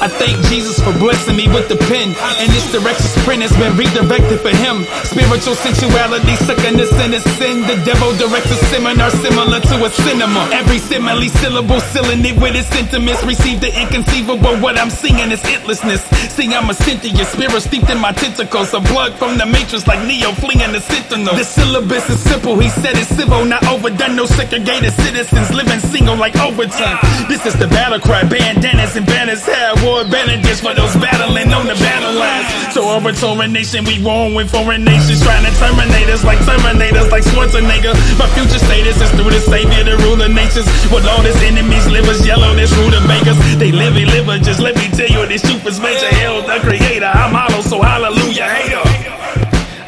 I thank Jesus for blessing me with the pen. And this direction sprint has been redirected for him. Spiritual sensuality, sucking the sin is sin. The devil directs a seminar similar to a cinema. Every simile syllable, sealing it with its sentiments. Receive the inconceivable, what I'm singing is endlessness. See, I'm a Cynthia, spirit steeped in my tentacles. A blood from the matrix like Neo fleeing the sentinel. The syllabus is simple, he said it's civil, not overdone. No segregated citizens living single like Overton. This is the battle cry, bandanas and banners have war bandages for those battling on the battle lines. So overthrowing nation, we warn with foreign nations trying to terminate us like Terminators, like Schwarzenegger. My future status is through the Savior, the ruler nations. With all his enemies, livers yellow, this rutabagas. They live, liver, just let me tell you, this is major. Hell, the creator, I'm hollow, so hallelujah, hater.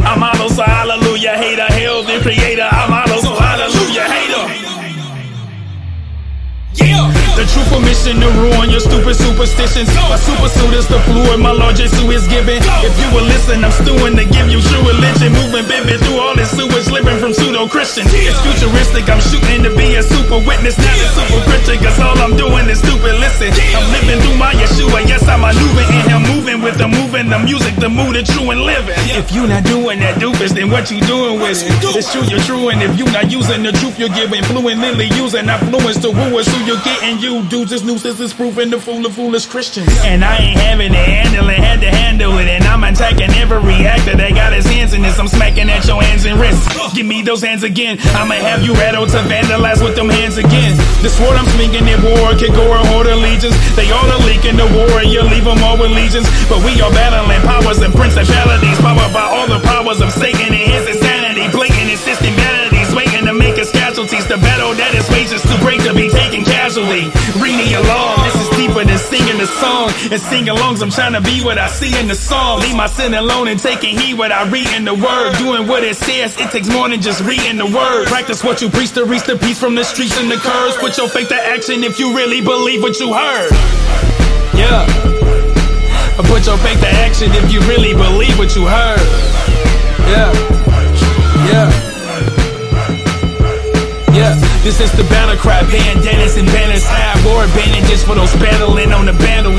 I'm hollow, so hallelujah, hater. Hell, the creator, I'm The truthful mission to ruin your stupid superstitions. My super suit is the fluid, my Lord Jesus is giving. If you will listen, I'm stewing to give you true religion. Moving vivid through all this sewage, living from pseudo Christian. It's futuristic, I'm shooting to be a super witness, not a super critic. Cause all I'm doing is stupid. True and living. If you not doing that doofus, then what you doing with it? It's true, you're true, and if you not using the truth, you're giving fluently using affluence to woo us who you're getting. You dudes, this nuisance is proving the fool of foolish Christians. And I ain't having to handle it, had to handle it, and I'm attacking every actor that got his hands in this. I'm smacking at your hands and wrists. Give me those hands again. I'ma have you rattled to vandalize with them hands again. The sword I'm swinging in war can go or hold allegiance. They all are leaking the war you leave them all with legions. But we are battling powers and principalities, powered by all the powers of Satan and his insanity. Blatant and system vanities, waiting to make us casualties. The battle that is wages too great to be taken casually. Reading along, this is deeper than singing a song. And sing alongs, I'm trying to be what I see in the song. Leave my sin alone and taking heed what I read in the word. Doing what it says, it takes more than just reading the word. Practice what you preach to reach the peace from the streets and the curves. Put your faith to action if you really believe what you heard. Yeah. Put your faith to action if you really believe what you heard. Yeah. Yeah. Yeah, this is the battle cry, bandanas and banners high, war bandages for those battling on the battle